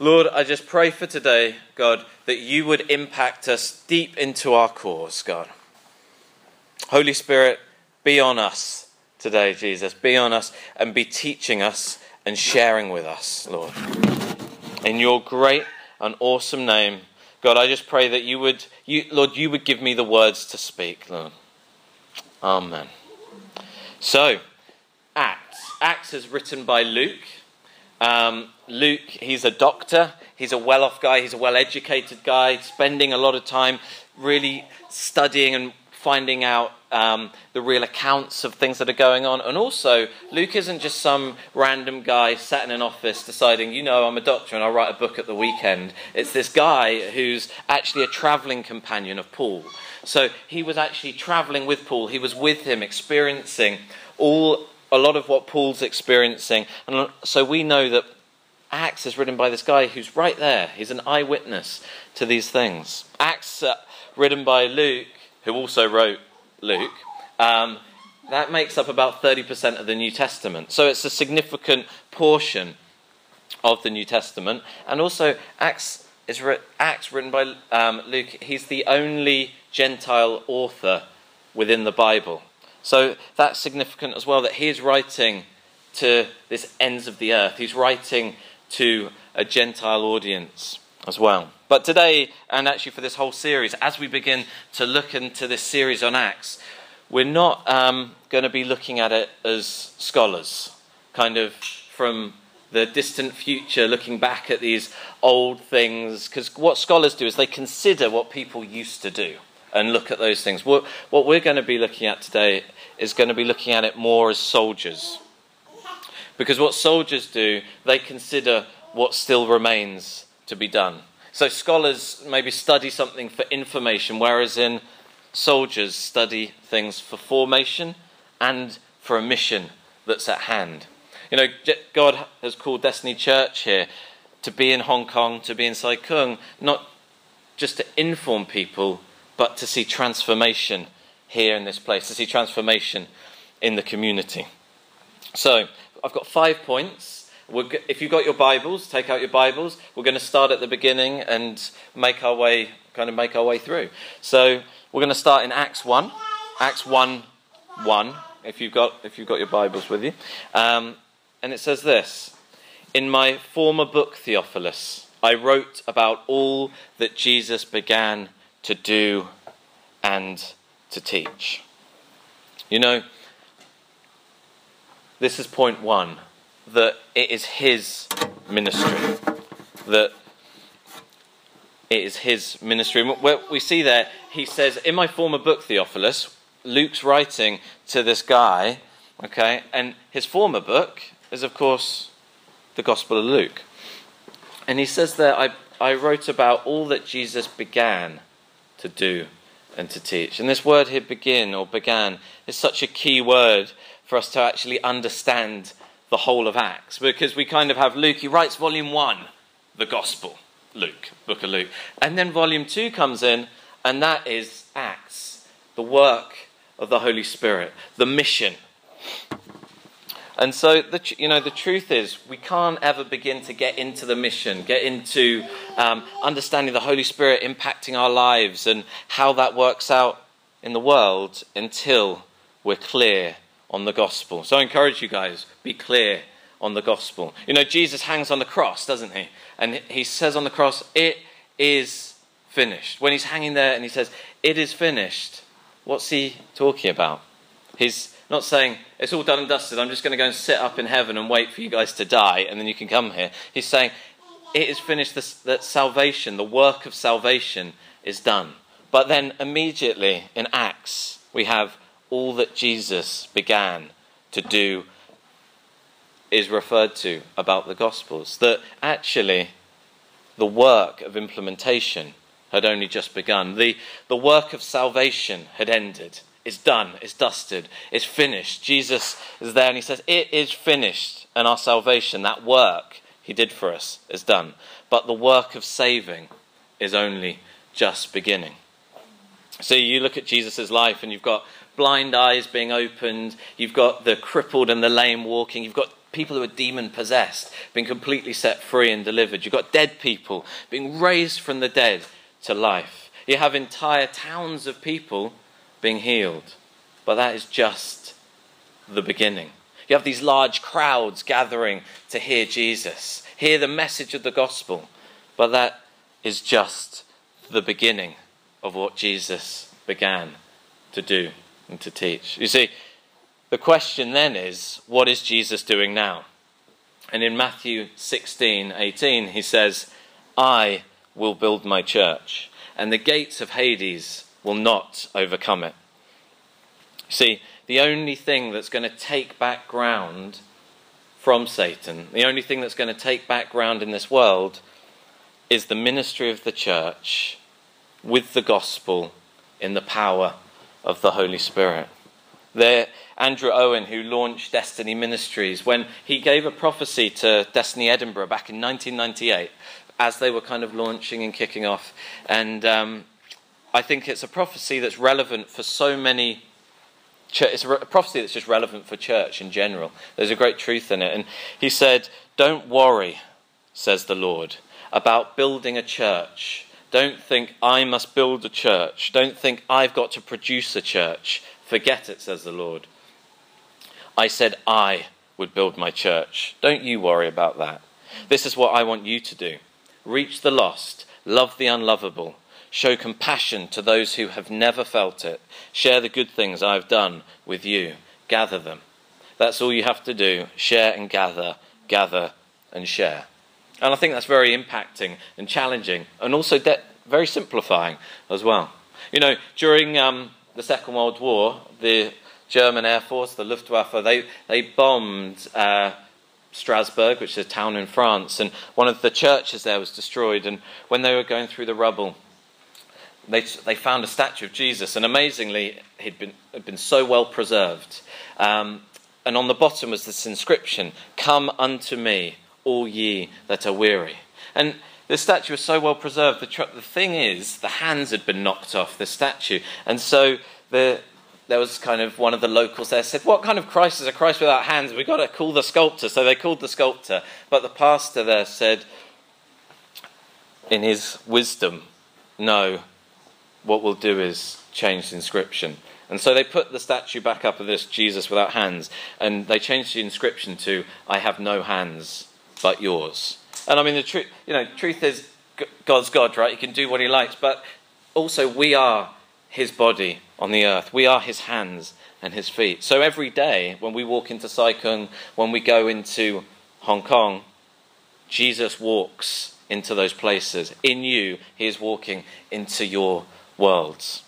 Lord, I just pray for today, God, that you would impact us deep into our cores, God. Holy Spirit, be on us today, Jesus. Be on us and be teaching us and sharing with us, Lord. In your great and awesome name, God, I just pray that you would, you, Lord, you would give me the words to speak, Lord. Amen. So, Acts. Acts is written by Luke. Um, Luke, he's a doctor. He's a well off guy. He's a well educated guy, spending a lot of time really studying and finding out um, the real accounts of things that are going on. And also, Luke isn't just some random guy sat in an office deciding, you know, I'm a doctor and I'll write a book at the weekend. It's this guy who's actually a traveling companion of Paul. So he was actually traveling with Paul, he was with him, experiencing all a lot of what Paul's experiencing. And so we know that Acts is written by this guy who's right there. He's an eyewitness to these things. Acts, uh, written by Luke, who also wrote Luke, um, that makes up about 30% of the New Testament. So it's a significant portion of the New Testament. And also, Acts is Acts written by um, Luke. He's the only Gentile author within the Bible. So that's significant as well that he is writing to this ends of the earth. He's writing to a Gentile audience as well. But today, and actually for this whole series, as we begin to look into this series on Acts, we're not um, going to be looking at it as scholars, kind of from the distant future, looking back at these old things. Because what scholars do is they consider what people used to do and look at those things. What, what we're going to be looking at today is going to be looking at it more as soldiers. Because what soldiers do, they consider what still remains to be done. So scholars maybe study something for information, whereas in soldiers study things for formation and for a mission that's at hand. You know, God has called Destiny Church here to be in Hong Kong, to be in Sai Kung, not just to inform people, but to see transformation here in this place, to see transformation in the community. So, I've got five points. If you've got your Bibles, take out your Bibles. We're going to start at the beginning and make our way, kind of make our way through. So, we're going to start in Acts 1. Acts 1 1, if you've got, if you've got your Bibles with you. Um, and it says this In my former book, Theophilus, I wrote about all that Jesus began to do and to teach. You know, this is point one that it is his ministry. That it is his ministry. What we see there, he says, In my former book, Theophilus, Luke's writing to this guy, okay, and his former book is, of course, the Gospel of Luke. And he says there, I, I wrote about all that Jesus began to do and to teach. And this word here, begin or began, is such a key word for us to actually understand the whole of Acts because we kind of have Luke, he writes volume one, the Gospel, Luke, book of Luke. And then volume two comes in, and that is Acts, the work of the Holy Spirit, the mission and so, the, you know, the truth is, we can't ever begin to get into the mission, get into um, understanding the Holy Spirit impacting our lives and how that works out in the world until we're clear on the gospel. So I encourage you guys, be clear on the gospel. You know, Jesus hangs on the cross, doesn't he? And he says on the cross, It is finished. When he's hanging there and he says, It is finished, what's he talking about? He's not saying, it's all done and dusted, I'm just going to go and sit up in heaven and wait for you guys to die and then you can come here. He's saying, it is finished, that salvation, the work of salvation is done. But then immediately in Acts, we have all that Jesus began to do is referred to about the Gospels. That actually the work of implementation had only just begun, the, the work of salvation had ended. It's done, it's dusted, it's finished. Jesus is there and he says, It is finished. And our salvation, that work he did for us, is done. But the work of saving is only just beginning. So you look at Jesus' life and you've got blind eyes being opened, you've got the crippled and the lame walking, you've got people who are demon possessed being completely set free and delivered. You've got dead people being raised from the dead to life. You have entire towns of people being healed. But that is just the beginning. You have these large crowds gathering to hear Jesus, hear the message of the gospel. But that is just the beginning of what Jesus began to do and to teach. You see, the question then is what is Jesus doing now? And in Matthew 16 18, he says, I will build my church, and the gates of Hades will not overcome it. See, the only thing that's going to take back ground from Satan, the only thing that's going to take back ground in this world, is the ministry of the church with the gospel in the power of the Holy Spirit. There, Andrew Owen, who launched Destiny Ministries, when he gave a prophecy to Destiny Edinburgh back in 1998, as they were kind of launching and kicking off. And um, I think it's a prophecy that's relevant for so many. it's a prophecy that's just relevant for church in general. There's a great truth in it. And he said, Don't worry, says the Lord, about building a church. Don't think I must build a church. Don't think I've got to produce a church. Forget it, says the Lord. I said I would build my church. Don't you worry about that. This is what I want you to do reach the lost, love the unlovable, show compassion to those who have never felt it, share the good things I've done with you, gather them. That's all you have to do share and gather, gather and share. And I think that's very impacting and challenging and also de- very simplifying as well. You know, during um, the Second World War, the German Air Force, the Luftwaffe, they, they bombed uh, Strasbourg, which is a town in France, and one of the churches there was destroyed. And when they were going through the rubble, they, they found a statue of Jesus, and amazingly, he'd been, had been so well preserved. Um, and on the bottom was this inscription Come unto me, all ye that are weary. And the statue was so well preserved. The, tr- the thing is, the hands had been knocked off the statue. And so the, there was kind of one of the locals there said, What kind of Christ is a Christ without hands? We've got to call the sculptor. So they called the sculptor. But the pastor there said, in his wisdom, No, what we'll do is change the inscription. And so they put the statue back up of this Jesus without hands, and they changed the inscription to, I have no hands but yours. And I mean, the truth, you know, truth is God's God, right? He can do what he likes, but also we are his body on the earth. We are his hands and his feet. So every day when we walk into Sai Kung, when we go into Hong Kong, Jesus walks into those places. In you, he is walking into your worlds.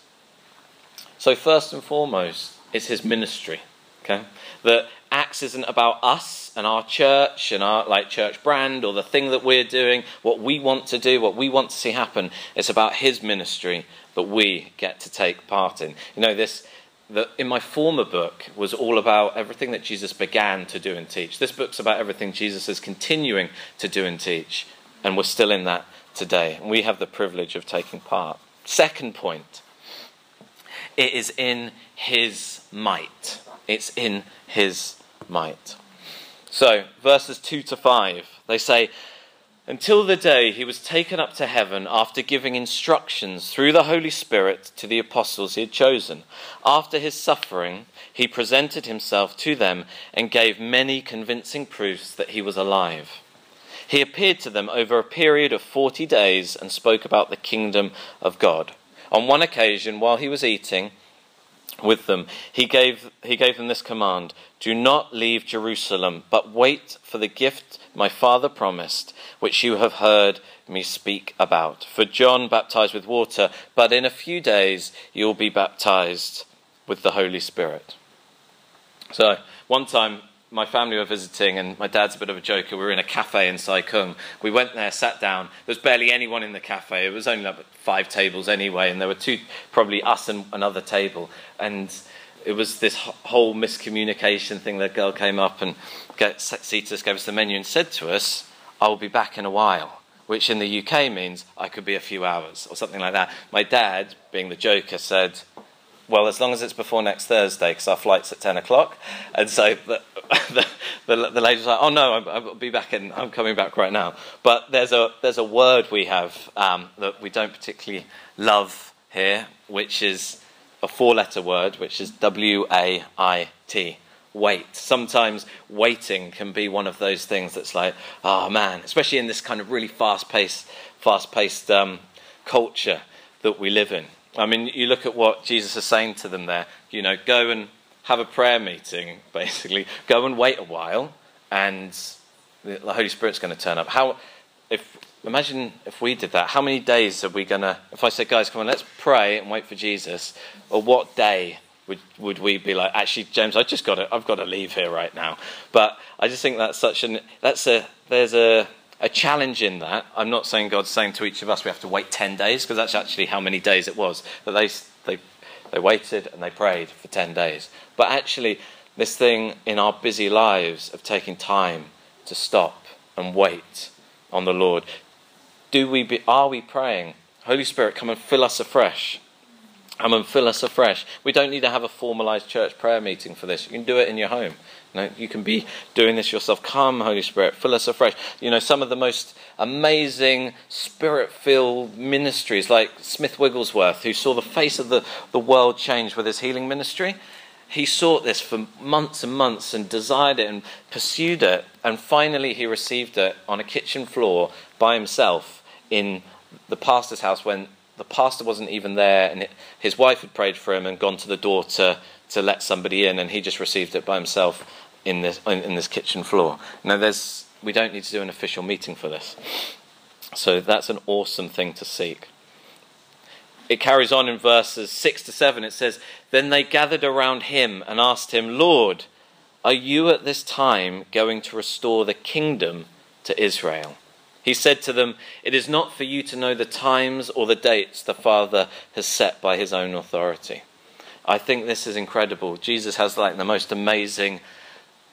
So first and foremost, it's his ministry. Okay? That Acts isn't about us and our church and our like church brand or the thing that we're doing, what we want to do, what we want to see happen. It's about his ministry that we get to take part in. You know, this that in my former book was all about everything that Jesus began to do and teach. This book's about everything Jesus is continuing to do and teach, and we're still in that today. And we have the privilege of taking part. Second point it is in his might. It's in his might. So, verses 2 to 5, they say, until the day he was taken up to heaven after giving instructions through the Holy Spirit to the apostles he had chosen. After his suffering, he presented himself to them and gave many convincing proofs that he was alive. He appeared to them over a period of forty days and spoke about the kingdom of God. On one occasion, while he was eating, with them, he gave, he gave them this command Do not leave Jerusalem, but wait for the gift my Father promised, which you have heard me speak about. For John baptized with water, but in a few days you will be baptized with the Holy Spirit. So, one time my family were visiting, and my dad's a bit of a joker. We were in a cafe in Sai Kung. We went there, sat down. There was barely anyone in the cafe. It was only like five tables anyway, and there were two, probably us and another table. And it was this whole miscommunication thing. The girl came up and seated us, gave us the menu, and said to us, "I will be back in a while." Which in the UK means I could be a few hours or something like that. My dad, being the joker, said, well, as long as it's before next Thursday, because our flight's at 10 o'clock. And so the, the, the, the lady's like, oh no, I'm, I'll be back in, I'm coming back right now. But there's a, there's a word we have um, that we don't particularly love here, which is a four letter word, which is W A I T. Wait. Sometimes waiting can be one of those things that's like, oh man, especially in this kind of really fast paced, fast paced um, culture that we live in. I mean, you look at what Jesus is saying to them there. You know, go and have a prayer meeting, basically. Go and wait a while, and the Holy Spirit's going to turn up. How, if imagine if we did that? How many days are we going to? If I said, guys, come on, let's pray and wait for Jesus, or what day would would we be like? Actually, James, I just got to, I've got to leave here right now. But I just think that's such an that's a there's a a challenge in that. I'm not saying God's saying to each of us we have to wait 10 days, because that's actually how many days it was. That they, they, they waited and they prayed for 10 days. But actually, this thing in our busy lives of taking time to stop and wait on the Lord, do we be, are we praying? Holy Spirit, come and fill us afresh. Come and fill us afresh. We don't need to have a formalized church prayer meeting for this. You can do it in your home. You, know, you can be doing this yourself. Come, Holy Spirit, fill us afresh. You know, some of the most amazing spirit filled ministries, like Smith Wigglesworth, who saw the face of the, the world change with his healing ministry. He sought this for months and months and desired it and pursued it. And finally, he received it on a kitchen floor by himself in the pastor's house when the pastor wasn't even there and his wife had prayed for him and gone to the door to, to let somebody in, and he just received it by himself in this, in, in this kitchen floor. Now, there's, we don't need to do an official meeting for this. So that's an awesome thing to seek. It carries on in verses 6 to 7. It says, Then they gathered around him and asked him, Lord, are you at this time going to restore the kingdom to Israel? He said to them, It is not for you to know the times or the dates the Father has set by his own authority. I think this is incredible. Jesus has like the most amazing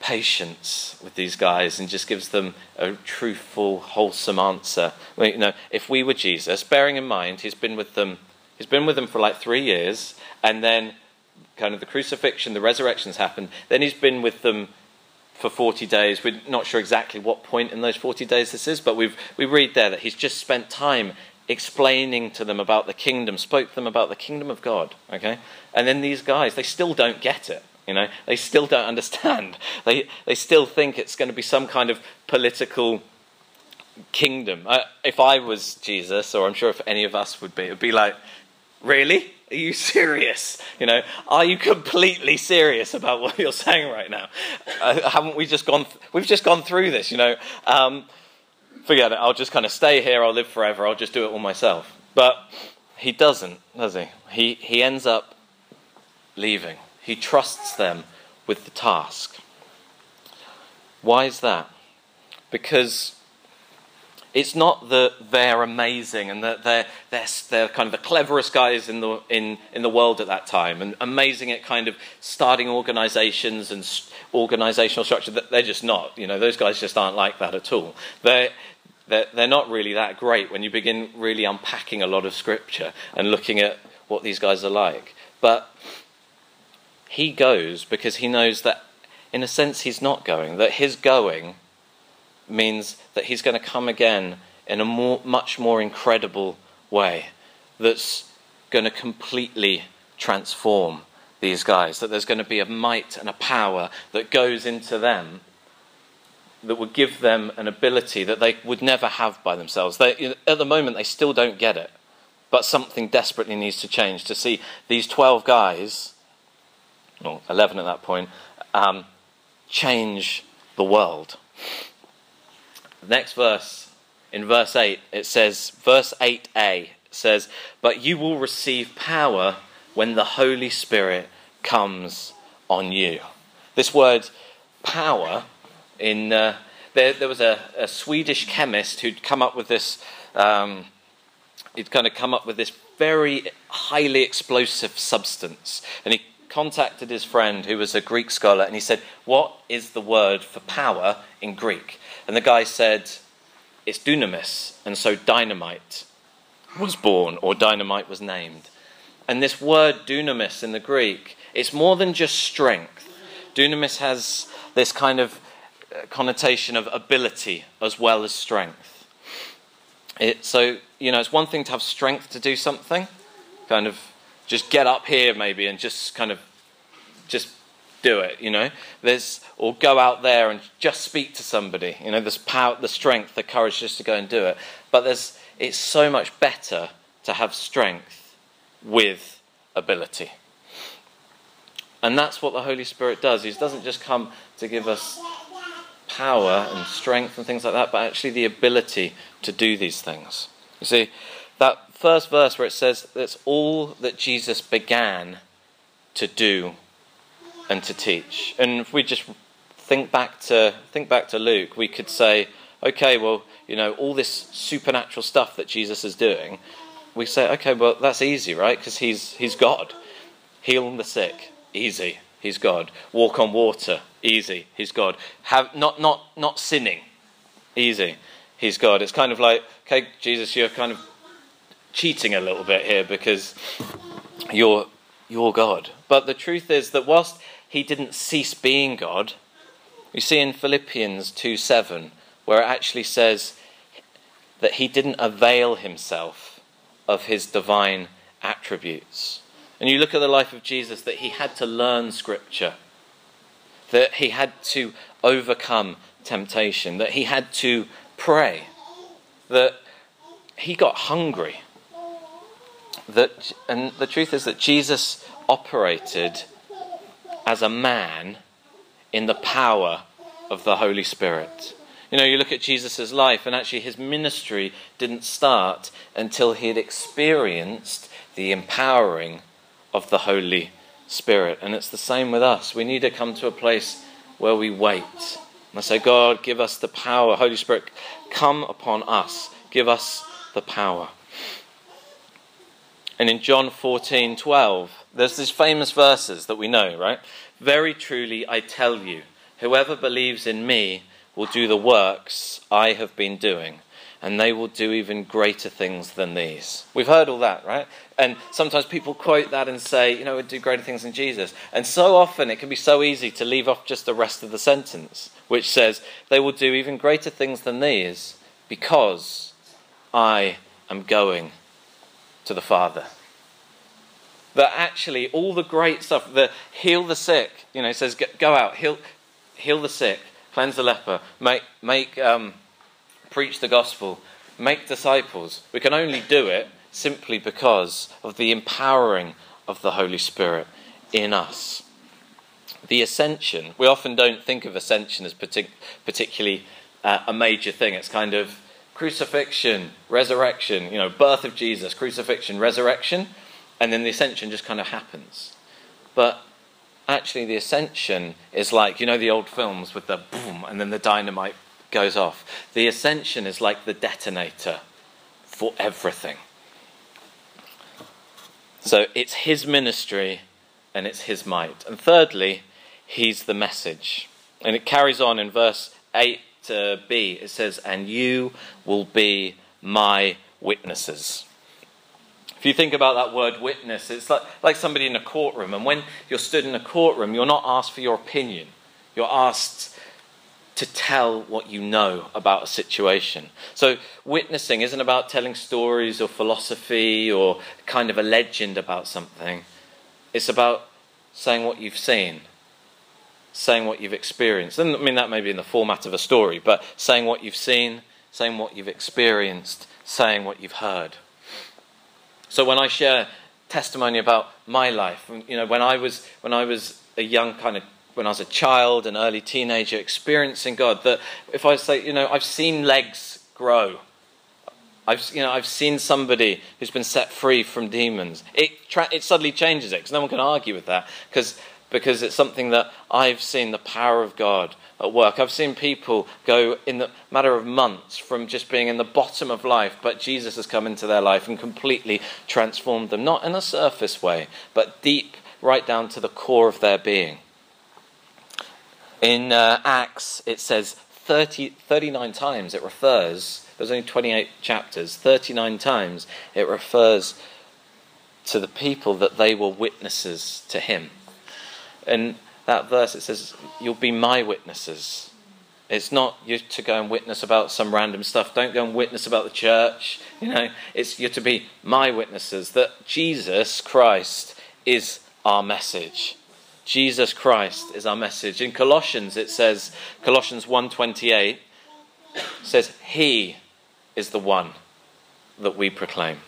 patience with these guys and just gives them a truthful, wholesome answer. You know, if we were Jesus, bearing in mind he's been with them, he's been with them for like three years, and then kind of the crucifixion, the resurrection's happened. Then he's been with them for 40 days. We're not sure exactly what point in those 40 days this is, but we we read there that he's just spent time explaining to them about the kingdom, spoke to them about the kingdom of God. Okay, and then these guys, they still don't get it. You know, they still don't understand. They, they still think it's going to be some kind of political kingdom. Uh, if I was Jesus, or I'm sure if any of us would be, it would be like, really? Are you serious? You know, are you completely serious about what you're saying right now? Uh, haven't we just gone? Th- we've just gone through this. You know, um, forget it. I'll just kind of stay here. I'll live forever. I'll just do it all myself. But he doesn't, does he? He he ends up leaving. He trusts them with the task. Why is that? Because it's not that they're amazing and that they're, they're, they're kind of the cleverest guys in the, in, in the world at that time and amazing at kind of starting organizations and organizational structure. They're just not. You know, those guys just aren't like that at all. They're, they're, they're not really that great when you begin really unpacking a lot of scripture and looking at what these guys are like. But he goes because he knows that, in a sense, he's not going, that his going means that he's going to come again in a more, much more incredible way that's going to completely transform these guys, that there's going to be a might and a power that goes into them that would give them an ability that they would never have by themselves. They, at the moment, they still don't get it, but something desperately needs to change to see these 12 guys or 11 at that point, um, change the world. The next verse, in verse 8, it says, verse 8a says, But you will receive power when the Holy Spirit comes on you. This word power, in uh, there, there, was a, a, Swedish chemist who'd come up with this, um, he'd kind of come up with this very highly explosive substance. And he contacted his friend who was a Greek scholar and he said, What is the word for power in Greek? And the guy said, It's dunamis. And so dynamite was born, or dynamite was named. And this word dunamis in the Greek, it's more than just strength. Dunamis has this kind of uh, connotation of ability as well as strength. It, so, you know, it's one thing to have strength to do something, kind of just get up here maybe and just kind of just do it, you know. There's or go out there and just speak to somebody. You know, there's power, the strength, the courage just to go and do it. But there's it's so much better to have strength with ability. And that's what the Holy Spirit does. He doesn't just come to give us power and strength and things like that, but actually the ability to do these things. You see, that first verse where it says that's all that Jesus began to do and to teach. And if we just think back to think back to Luke, we could say, okay, well, you know, all this supernatural stuff that Jesus is doing, we say, okay, well, that's easy, right? Because he's he's God. Heal the sick, easy. He's God. Walk on water, easy. He's God. Have not not not sinning, easy. He's God. It's kind of like, okay, Jesus, you're kind of cheating a little bit here because you're you're God. But the truth is that whilst he didn't cease being God. You see in Philippians 2 7, where it actually says that he didn't avail himself of his divine attributes. And you look at the life of Jesus, that he had to learn scripture, that he had to overcome temptation, that he had to pray, that he got hungry. That, and the truth is that Jesus operated as a man in the power of the Holy Spirit. You know, you look at Jesus' life, and actually his ministry didn't start until he had experienced the empowering of the Holy Spirit. And it's the same with us. We need to come to a place where we wait. And I say, God, give us the power. Holy Spirit, come upon us. Give us the power. And in John 14 12, there's these famous verses that we know, right? Very truly, I tell you, whoever believes in me will do the works I have been doing, and they will do even greater things than these. We've heard all that, right? And sometimes people quote that and say, you know, we'll do greater things than Jesus. And so often it can be so easy to leave off just the rest of the sentence, which says, they will do even greater things than these because I am going to the Father that actually all the great stuff, the heal the sick, you know, it says go out, heal, heal the sick, cleanse the leper, make, make um, preach the gospel, make disciples. We can only do it simply because of the empowering of the Holy Spirit in us. The ascension, we often don't think of ascension as partic- particularly uh, a major thing. It's kind of crucifixion, resurrection, you know, birth of Jesus, crucifixion, resurrection and then the ascension just kind of happens. But actually, the ascension is like, you know, the old films with the boom, and then the dynamite goes off. The ascension is like the detonator for everything. So it's his ministry and it's his might. And thirdly, he's the message. And it carries on in verse 8 to B. It says, And you will be my witnesses. You think about that word witness, it's like, like somebody in a courtroom. And when you're stood in a courtroom, you're not asked for your opinion. You're asked to tell what you know about a situation. So, witnessing isn't about telling stories or philosophy or kind of a legend about something. It's about saying what you've seen, saying what you've experienced. I mean, that may be in the format of a story, but saying what you've seen, saying what you've experienced, saying what you've heard. So when I share testimony about my life, you know, when I was when I was a young kind of when I was a child, an early teenager, experiencing God, that if I say, you know, I've seen legs grow. I've, you know, I've seen somebody who's been set free from demons. It, tra- it suddenly changes it because no one can argue with that because because it's something that I've seen the power of God at work. I've seen people go in the matter of months from just being in the bottom of life, but Jesus has come into their life and completely transformed them, not in a surface way, but deep, right down to the core of their being. In uh, Acts, it says 30, 39 times it refers, there's only 28 chapters, 39 times it refers to the people that they were witnesses to him. In that verse, it says, You'll be my witnesses. It's not you to go and witness about some random stuff. Don't go and witness about the church. You know, it's you're to be my witnesses that Jesus Christ is our message. Jesus Christ is our message. In Colossians it says Colossians 1:28 says he is the one that we proclaim.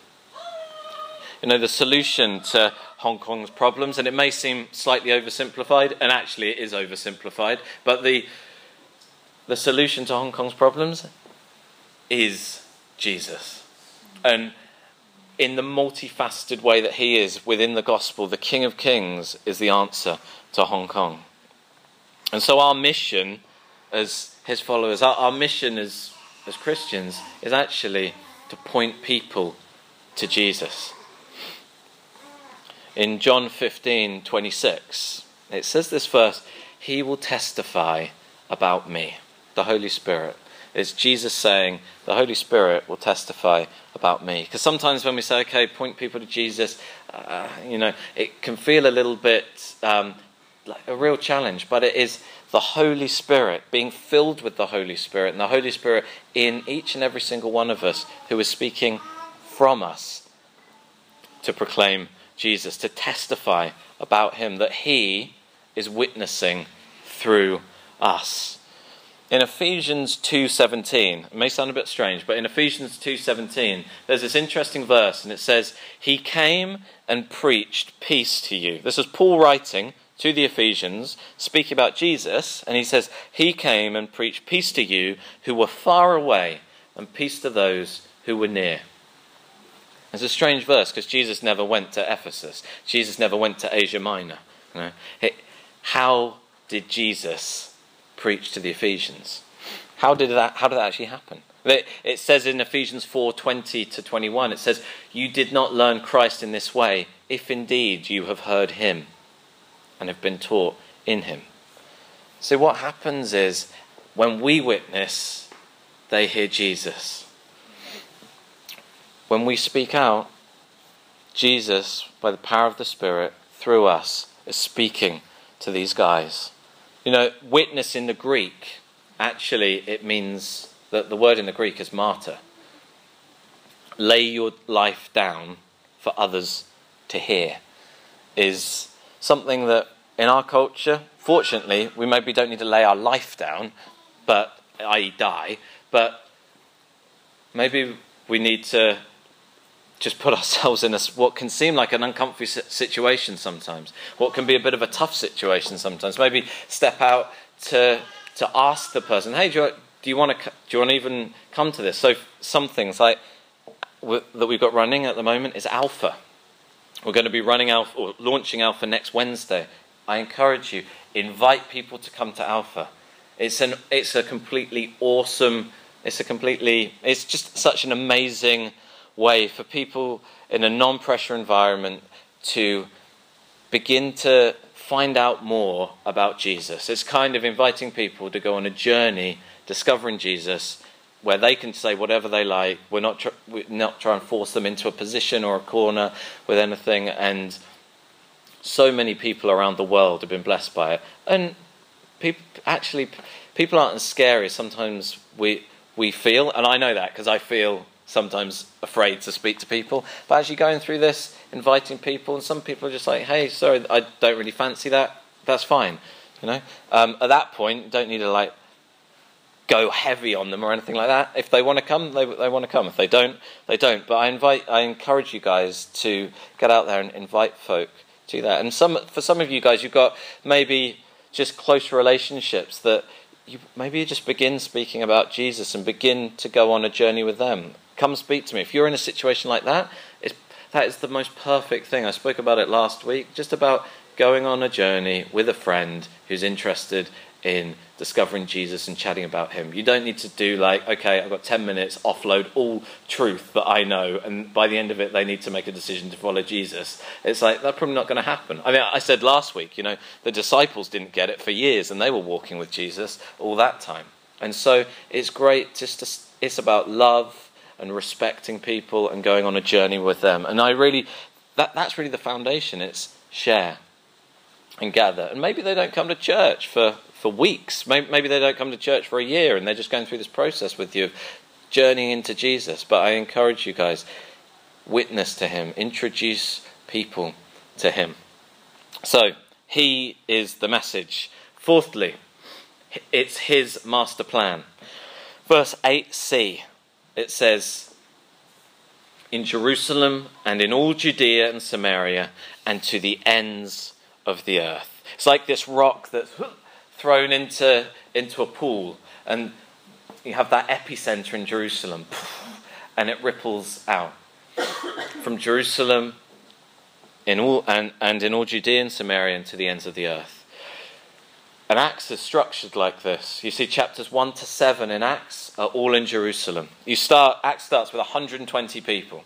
You know the solution to Hong Kong's problems and it may seem slightly oversimplified and actually it is oversimplified, but the the solution to Hong Kong's problems is Jesus. And in the multifaceted way that he is within the gospel, the King of Kings is the answer to Hong Kong. And so, our mission as his followers, our, our mission as, as Christians, is actually to point people to Jesus. In John 15 26, it says this verse He will testify about me the Holy Spirit. It's Jesus saying, The Holy Spirit will testify about me. Because sometimes when we say, okay, point people to Jesus, uh, you know, it can feel a little bit um, like a real challenge, but it is the Holy Spirit, being filled with the Holy Spirit, and the Holy Spirit in each and every single one of us who is speaking from us to proclaim Jesus, to testify about Him, that He is witnessing through us in Ephesians 2:17, it may sound a bit strange, but in Ephesians 2:17, there's this interesting verse and it says, "He came and preached peace to you." This is Paul writing to the Ephesians, speaking about Jesus, and he says, "He came and preached peace to you who were far away and peace to those who were near." It's a strange verse because Jesus never went to Ephesus. Jesus never went to Asia Minor. You know? How did Jesus preach to the Ephesians. How did that, how did that actually happen? It says in Ephesians 4 20 to 21, it says, You did not learn Christ in this way, if indeed you have heard him and have been taught in him. So, what happens is when we witness, they hear Jesus. When we speak out, Jesus, by the power of the Spirit, through us, is speaking to these guys. You know, witness in the Greek, actually, it means that the word in the Greek is martyr. Lay your life down for others to hear is something that in our culture, fortunately, we maybe don't need to lay our life down, but i.e. die, but maybe we need to just put ourselves in a, what can seem like an uncomfortable situation sometimes, what can be a bit of a tough situation sometimes. Maybe step out to, to ask the person, hey, do you, want to do you want to even come to this? So some things like that we've got running at the moment is Alpha. We're going to be running Alpha or launching Alpha next Wednesday. I encourage you, invite people to come to Alpha. It's an it's a completely awesome. It's a completely. It's just such an amazing way for people in a non pressure environment to begin to find out more about Jesus. It's kind of inviting people to go on a journey discovering Jesus where they can say whatever they like. We're not, tr- we're not trying to force them into a position or a corner with anything. And so many people around the world have been blessed by it. And people, actually, people aren't as scary sometimes we, we feel. And I know that because I feel sometimes afraid to speak to people. But as you're going through this, inviting people, and some people are just like, hey, sorry, I don't really fancy that. That's fine. You know, um, at that point, don't need to like go heavy on them or anything like that. If they want to come, they, they want to come. If they don't, they don't. But I invite, I encourage you guys to get out there and invite folk to that. And some, for some of you guys, you've got maybe just close relationships that you maybe you just begin speaking about Jesus and begin to go on a journey with them. Come speak to me. If you're in a situation like that, that is the most perfect thing. I spoke about it last week, just about going on a journey with a friend who's interested in discovering Jesus and chatting about him. You don't need to do like, okay, I've got 10 minutes, offload all truth that I know, and by the end of it, they need to make a decision to follow Jesus. It's like, that's probably not going to happen. I mean, I said last week, you know, the disciples didn't get it for years, and they were walking with Jesus all that time. And so it's great just to, it's about love and respecting people and going on a journey with them. And I really that, that's really the foundation. It's share and gather. And maybe they don't come to church for, for weeks. Maybe, maybe they don't come to church for a year and they're just going through this process with you of journeying into Jesus. But I encourage you guys, witness to him, introduce people to him. So, he is the message. Fourthly, it's his master plan. Verse 8c, it says, In Jerusalem and in all Judea and Samaria and to the ends of the earth. It's like this rock that's thrown into, into a pool, and you have that epicenter in Jerusalem, and it ripples out. From Jerusalem in all, and, and in all Judea and Samaria and to the ends of the earth. And Acts is structured like this. You see, chapters 1 to 7 in Acts are all in Jerusalem. You start, Acts starts with 120 people.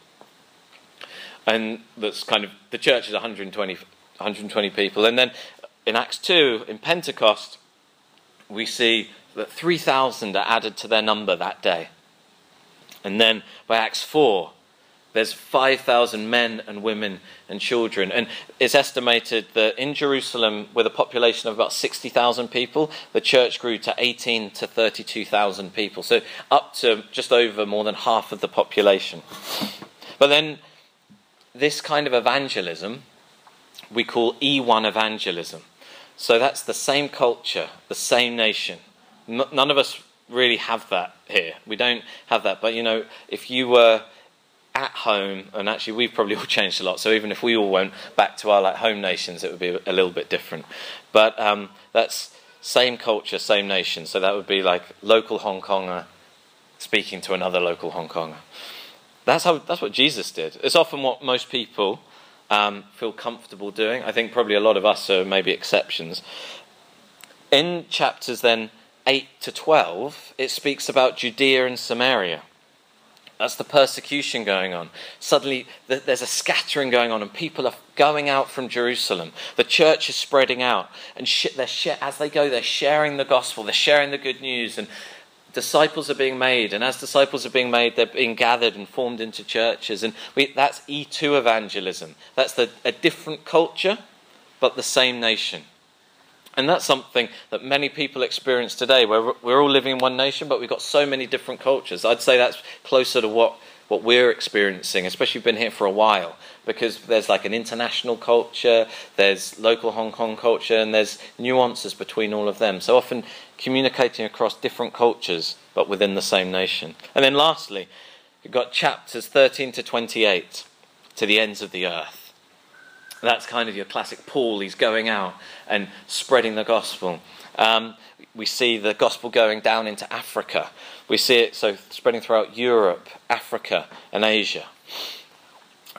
And that's kind of, the church is 120, 120 people. And then in Acts 2, in Pentecost, we see that 3,000 are added to their number that day. And then by Acts 4, there's 5,000 men and women and children. And it's estimated that in Jerusalem, with a population of about 60,000 people, the church grew to 18 to 32,000 people. So up to just over more than half of the population. But then this kind of evangelism we call E1 evangelism. So that's the same culture, the same nation. none of us really have that here. We don't have that. But you know, if you were at home, and actually we've probably all changed a lot. So even if we all went back to our like home nations, it would be a little bit different. But um, that's same culture, same nation. So that would be like local Hong Konger speaking to another local Hong Konger. That's how. That's what Jesus did. It's often what most people um, feel comfortable doing. I think probably a lot of us are maybe exceptions. In chapters then eight to twelve, it speaks about Judea and Samaria. That's the persecution going on. Suddenly, there's a scattering going on, and people are going out from Jerusalem. The church is spreading out, and as they go, they're sharing the gospel, they're sharing the good news, and disciples are being made. And as disciples are being made, they're being gathered and formed into churches. And we, that's E2 evangelism. That's the, a different culture, but the same nation. And that's something that many people experience today, where we're all living in one nation, but we've got so many different cultures. I'd say that's closer to what, what we're experiencing, especially if you've been here for a while, because there's like an international culture, there's local Hong Kong culture, and there's nuances between all of them. So often communicating across different cultures, but within the same nation. And then lastly, you've got chapters 13 to 28, to the ends of the earth. That's kind of your classic Paul. He's going out and spreading the gospel. Um, we see the gospel going down into Africa. We see it so spreading throughout Europe, Africa, and Asia.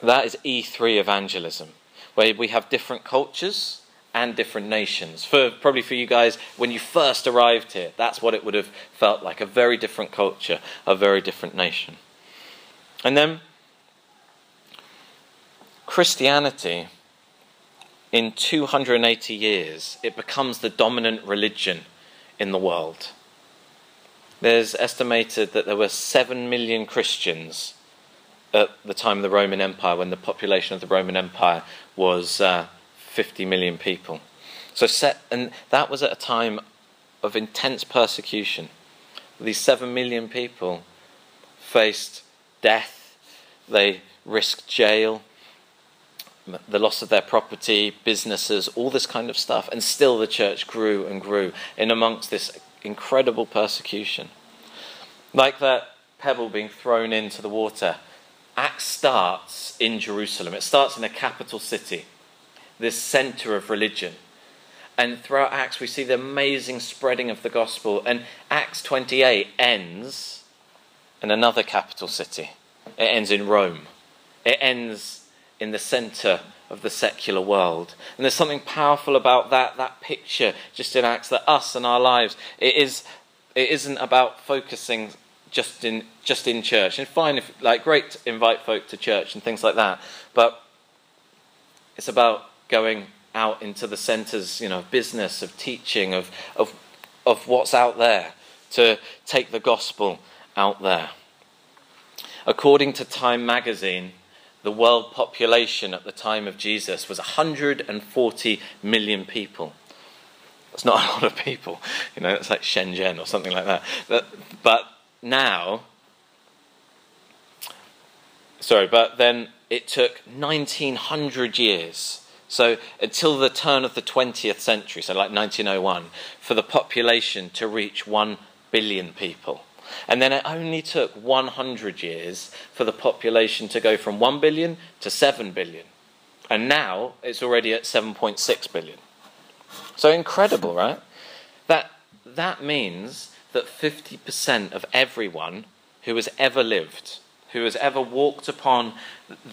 That is E3 evangelism, where we have different cultures and different nations. For probably for you guys, when you first arrived here, that's what it would have felt like a very different culture, a very different nation. And then Christianity in 280 years, it becomes the dominant religion in the world. There's estimated that there were 7 million Christians at the time of the Roman Empire, when the population of the Roman Empire was uh, 50 million people. So, set, and that was at a time of intense persecution. These 7 million people faced death, they risked jail, the loss of their property, businesses, all this kind of stuff. And still the church grew and grew in amongst this incredible persecution. Like that pebble being thrown into the water, Acts starts in Jerusalem. It starts in a capital city, this center of religion. And throughout Acts, we see the amazing spreading of the gospel. And Acts 28 ends in another capital city. It ends in Rome. It ends in the center of the secular world. And there's something powerful about that, that picture just in Acts that us and our lives, it, is, it isn't about focusing just in, just in church. And fine, if, like, great to invite folk to church and things like that, but it's about going out into the centers, you know, of business, of teaching, of, of, of what's out there, to take the gospel out there. According to Time magazine, the world population at the time of Jesus was 140 million people. That's not a lot of people. You know, it's like Shenzhen or something like that. But, but now, sorry, but then it took 1900 years. So until the turn of the 20th century, so like 1901, for the population to reach 1 billion people. And then it only took 100 years for the population to go from 1 billion to 7 billion. And now it's already at 7.6 billion. So incredible, right? That, that means that 50% of everyone who has ever lived, who has ever walked upon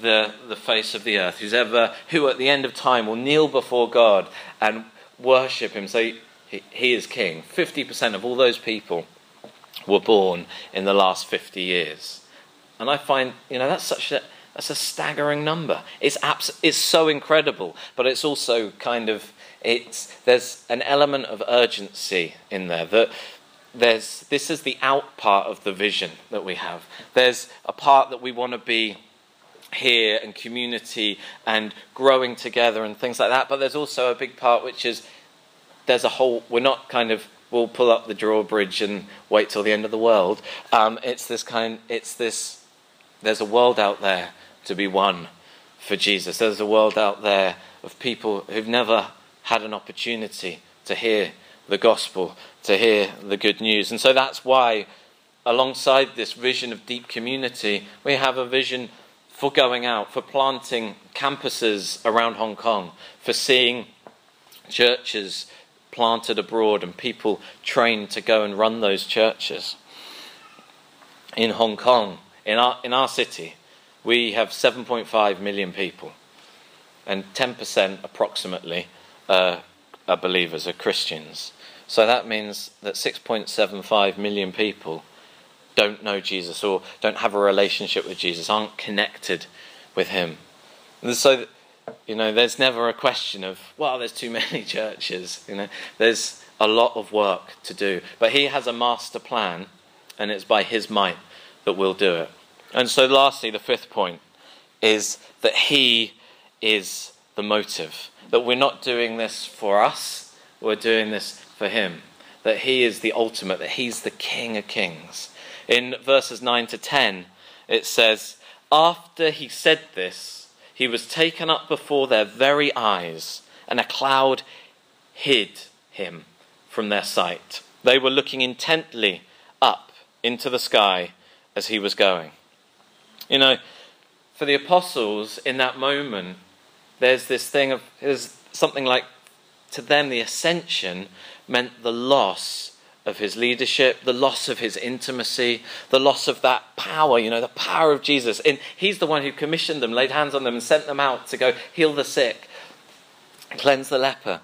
the, the face of the earth, who's ever, who at the end of time will kneel before God and worship Him, say he, he is King, 50% of all those people were born in the last 50 years. And I find, you know, that's such a, that's a staggering number. It's, abs- it's so incredible, but it's also kind of, it's, there's an element of urgency in there that there's, this is the out part of the vision that we have. There's a part that we want to be here and community and growing together and things like that, but there's also a big part which is there's a whole, we're not kind of we'll pull up the drawbridge and wait till the end of the world. Um, it's this kind, it's this, there's a world out there to be won for Jesus. There's a world out there of people who've never had an opportunity to hear the gospel, to hear the good news. And so that's why, alongside this vision of deep community, we have a vision for going out, for planting campuses around Hong Kong, for seeing churches planted abroad and people trained to go and run those churches. In Hong Kong, in our, in our city, we have 7.5 million people, and 10% approximately uh, are believers, are Christians. So that means that 6.75 million people don't know Jesus or don't have a relationship with Jesus, aren't connected with Him. And so you know, there's never a question of, well, there's too many churches. You know, there's a lot of work to do. But he has a master plan, and it's by his might that we'll do it. And so, lastly, the fifth point is that he is the motive. That we're not doing this for us, we're doing this for him. That he is the ultimate, that he's the King of Kings. In verses 9 to 10, it says, After he said this, he was taken up before their very eyes, and a cloud hid him from their sight. They were looking intently up into the sky as he was going. You know, for the apostles in that moment, there's this thing of, there's something like, to them, the ascension meant the loss of his leadership, the loss of his intimacy, the loss of that power, you know, the power of Jesus. And he's the one who commissioned them, laid hands on them, and sent them out to go heal the sick, cleanse the leper.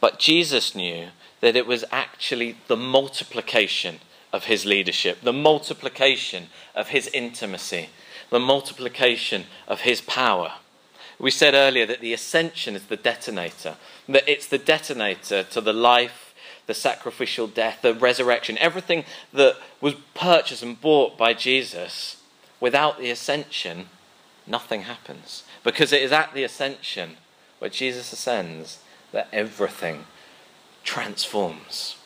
But Jesus knew that it was actually the multiplication of his leadership, the multiplication of his intimacy, the multiplication of his power. We said earlier that the ascension is the detonator, that it's the detonator to the life the sacrificial death, the resurrection, everything that was purchased and bought by Jesus, without the ascension, nothing happens. Because it is at the ascension, where Jesus ascends, that everything transforms.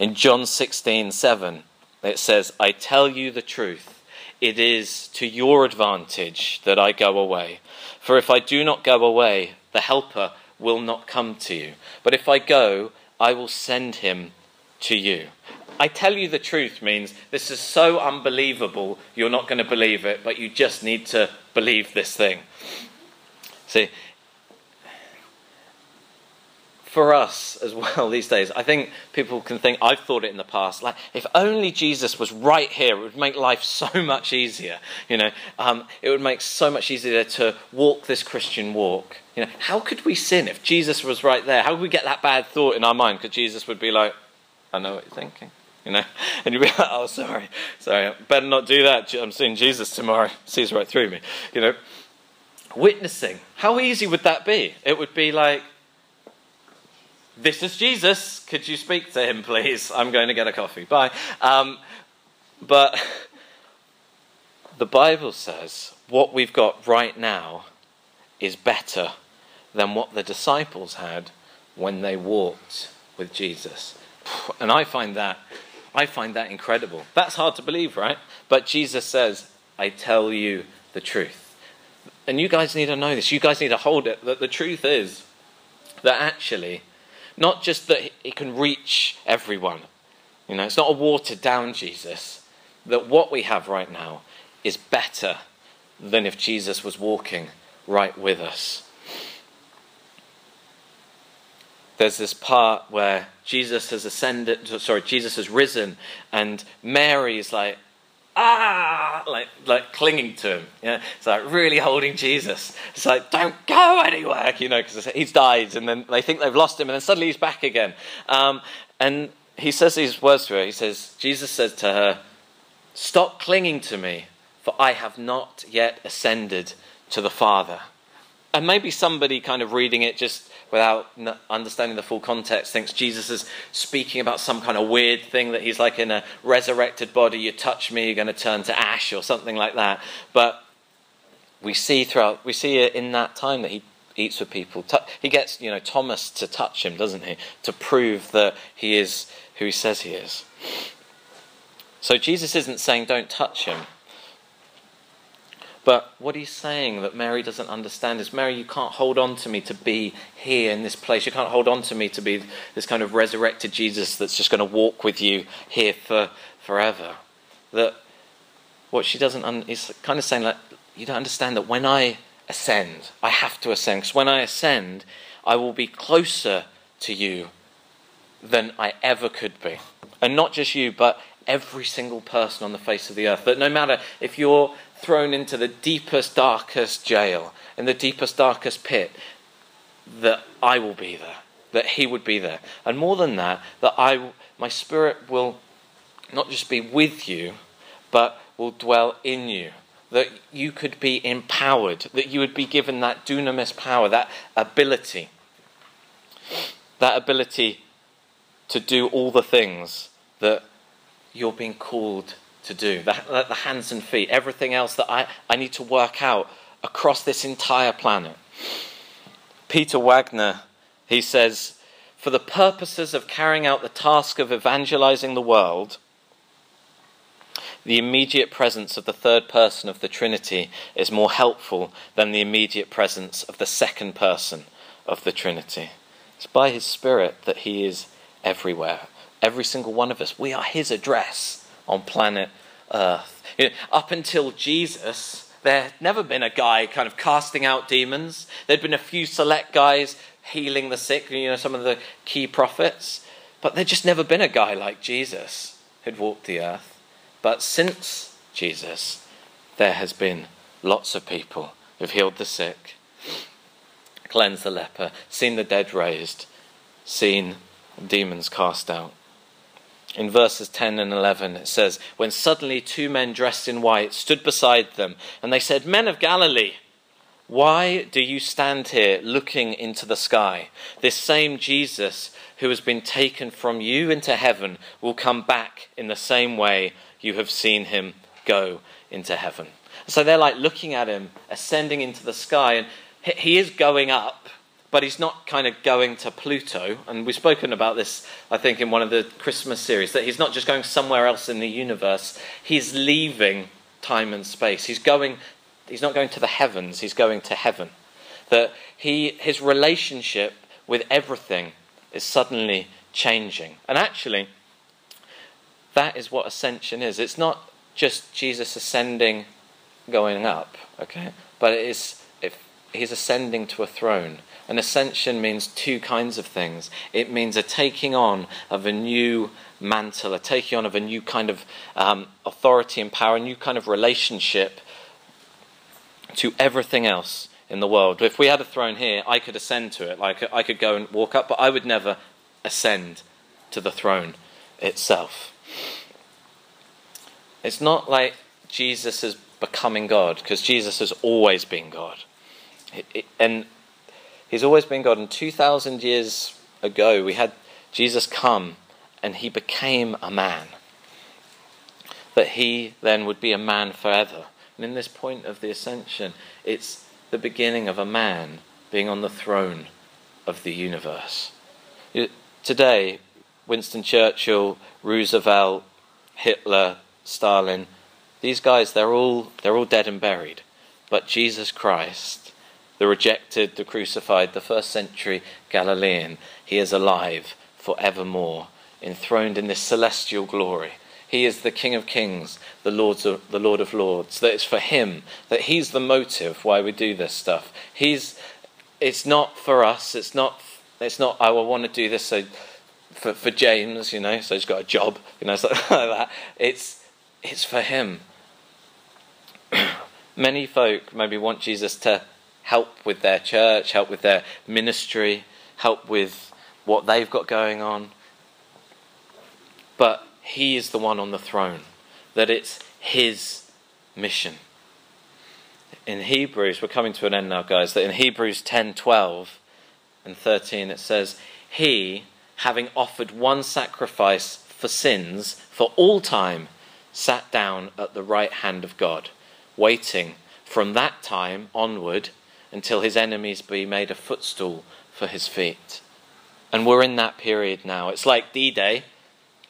In John 16 7, it says, I tell you the truth. It is to your advantage that I go away. For if I do not go away, the Helper will not come to you. But if I go, I will send him to you. I tell you the truth means this is so unbelievable, you're not going to believe it, but you just need to believe this thing. See, for us as well these days, I think people can think, I've thought it in the past, like if only Jesus was right here, it would make life so much easier. You know, um, it would make so much easier to walk this Christian walk. You know, how could we sin if Jesus was right there? How could we get that bad thought in our mind? Because Jesus would be like, I know what you're thinking. You know, and you'd be like, oh, sorry, sorry, better not do that. I'm seeing Jesus tomorrow. Sees right through me. You know, witnessing. How easy would that be? It would be like, this is Jesus. Could you speak to him, please? I'm going to get a coffee. Bye. Um, but the Bible says what we've got right now is better than what the disciples had when they walked with Jesus. And I find that I find that incredible. That's hard to believe, right? But Jesus says, "I tell you the truth." And you guys need to know this. You guys need to hold it that the truth is that actually not just that it can reach everyone. You know, it's not a watered down Jesus. That what we have right now is better than if Jesus was walking right with us. There's this part where Jesus has ascended, sorry, Jesus has risen, and Mary's like, ah, like, like clinging to him. Yeah? It's like really holding Jesus. It's like, don't go anywhere, you know, because he's died, and then they think they've lost him, and then suddenly he's back again. Um, and he says these words to her. He says, Jesus says to her, Stop clinging to me, for I have not yet ascended to the Father. And maybe somebody kind of reading it just without understanding the full context thinks Jesus is speaking about some kind of weird thing that he's like in a resurrected body. You touch me, you're going to turn to ash or something like that. But we see throughout, we see in that time that he eats with people. He gets, you know, Thomas to touch him, doesn't he? To prove that he is who he says he is. So Jesus isn't saying don't touch him. But what he's saying that Mary doesn't understand is Mary, you can't hold on to me to be here in this place. You can't hold on to me to be this kind of resurrected Jesus that's just going to walk with you here for forever. That what she doesn't un- is kind of saying like you don't understand that when I ascend, I have to ascend because when I ascend, I will be closer to you than I ever could be, and not just you, but every single person on the face of the earth. That no matter if you're thrown into the deepest, darkest jail, in the deepest, darkest pit, that I will be there, that He would be there. And more than that, that I, my Spirit will not just be with you, but will dwell in you. That you could be empowered, that you would be given that dunamis power, that ability, that ability to do all the things that you're being called to do, the, the hands and feet, everything else that I, I need to work out across this entire planet. Peter Wagner, he says, for the purposes of carrying out the task of evangelizing the world, the immediate presence of the third person of the Trinity is more helpful than the immediate presence of the second person of the Trinity. It's by His Spirit that He is everywhere. Every single one of us. We are His address on planet Earth. You know, up until Jesus, there had never been a guy kind of casting out demons. There'd been a few select guys healing the sick, you know, some of the key prophets. But there'd just never been a guy like Jesus who'd walked the earth. But since Jesus, there has been lots of people who've healed the sick, cleansed the leper, seen the dead raised, seen demons cast out in verses 10 and 11, it says, When suddenly two men dressed in white stood beside them, and they said, Men of Galilee, why do you stand here looking into the sky? This same Jesus who has been taken from you into heaven will come back in the same way you have seen him go into heaven. So they're like looking at him ascending into the sky, and he is going up but he's not kind of going to Pluto. And we've spoken about this, I think, in one of the Christmas series, that he's not just going somewhere else in the universe, he's leaving time and space. He's going, he's not going to the heavens, he's going to heaven. That he, his relationship with everything is suddenly changing. And actually, that is what ascension is. It's not just Jesus ascending, going up, okay? But it is, if he's ascending to a throne an ascension means two kinds of things. It means a taking on of a new mantle, a taking on of a new kind of um, authority and power, a new kind of relationship to everything else in the world. If we had a throne here, I could ascend to it. Like I could go and walk up, but I would never ascend to the throne itself. It's not like Jesus is becoming God, because Jesus has always been God. It, it, and He's always been God. And 2,000 years ago, we had Jesus come and he became a man. That he then would be a man forever. And in this point of the ascension, it's the beginning of a man being on the throne of the universe. Today, Winston Churchill, Roosevelt, Hitler, Stalin, these guys, they're all, they're all dead and buried. But Jesus Christ, the rejected, the crucified, the first century Galilean, he is alive forevermore, enthroned in this celestial glory. He is the King of Kings, the Lord of, the Lord of Lords. That it's for Him, that He's the motive why we do this stuff. He's, it's not for us. It's not, it's not, oh, I want to do this so, for, for James, you know, so he's got a job, you know, something like that. It's, it's for Him. Many folk maybe want Jesus to help with their church, help with their ministry, help with what they've got going on. But he is the one on the throne, that it's his mission. In Hebrews, we're coming to an end now, guys, that in Hebrews 10 12 and 13 it says, He, having offered one sacrifice for sins for all time, sat down at the right hand of God, waiting from that time onward until his enemies be made a footstool for his feet. And we're in that period now. It's like D Day,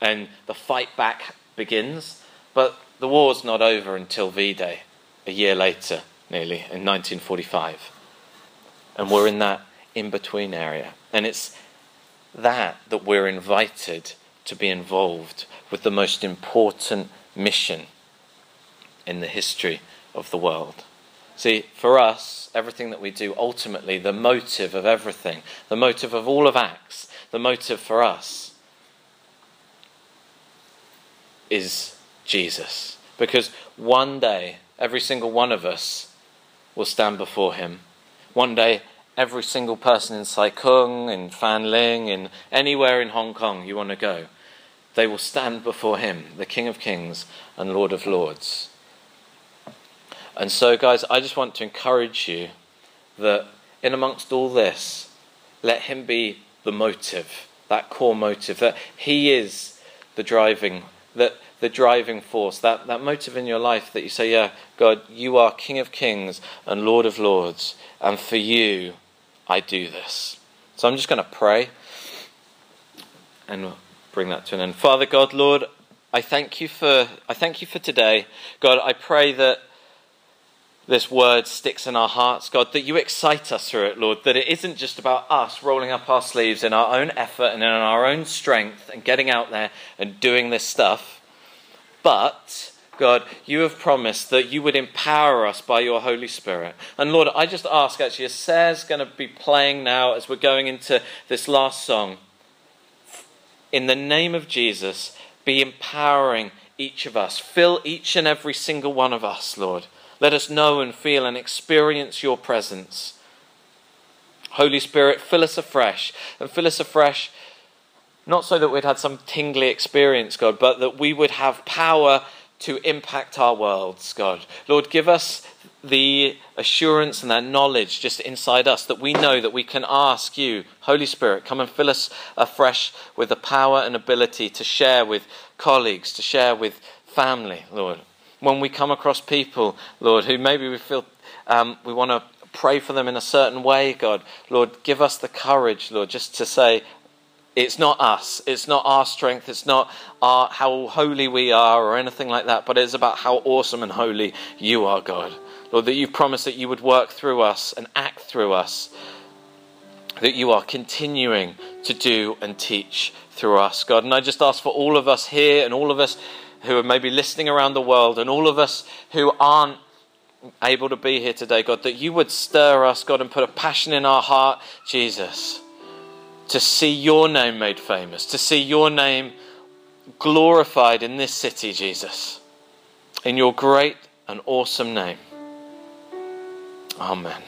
and the fight back begins, but the war's not over until V Day, a year later, nearly, in 1945. And we're in that in between area. And it's that that we're invited to be involved with the most important mission in the history of the world. See, for everything that we do, ultimately, the motive of everything, the motive of all of Acts, the motive for us is Jesus. Because one day, every single one of us will stand before Him. One day, every single person in Sai Kung, in Fanling, in anywhere in Hong Kong you want to go, they will stand before Him, the King of Kings and Lord of Lords. And so, guys, I just want to encourage you that in amongst all this, let Him be the motive, that core motive, that He is the driving, that the driving force, that, that motive in your life that you say, Yeah, God, you are King of Kings and Lord of Lords, and for you I do this. So I'm just going to pray and bring that to an end. Father God, Lord, I thank you for I thank you for today. God, I pray that this word sticks in our hearts, God, that you excite us through it, Lord, that it isn't just about us rolling up our sleeves in our own effort and in our own strength and getting out there and doing this stuff, but, God, you have promised that you would empower us by your Holy Spirit. And Lord, I just ask actually, as Sarah's going to be playing now as we're going into this last song, in the name of Jesus, be empowering each of us. Fill each and every single one of us, Lord let us know and feel and experience your presence. Holy Spirit, fill us afresh and fill us afresh, not so that we'd had some tingly experience, God, but that we would have power to impact our worlds, God. Lord, give us the assurance and that knowledge just inside us that we know that we can ask you, Holy Spirit, come and fill us afresh with the power and ability to share with colleagues, to share with family, Lord when we come across people, Lord, who maybe we feel um, we want to pray for them in a certain way, God, Lord, give us the courage, Lord, just to say, it's not us, it's not our strength, it's not our, how holy we are or anything like that, but it's about how awesome and holy you are, God. Lord, that you've promised that you would work through us and act through us, that you are continuing to do and teach through us, God. And I just ask for all of us here and all of us who are maybe listening around the world and all of us who aren't able to be here today, God, that you would stir us, God, and put a passion in our heart, Jesus, to see your name made famous, to see your name glorified in this city, Jesus. In your great and awesome name. Amen.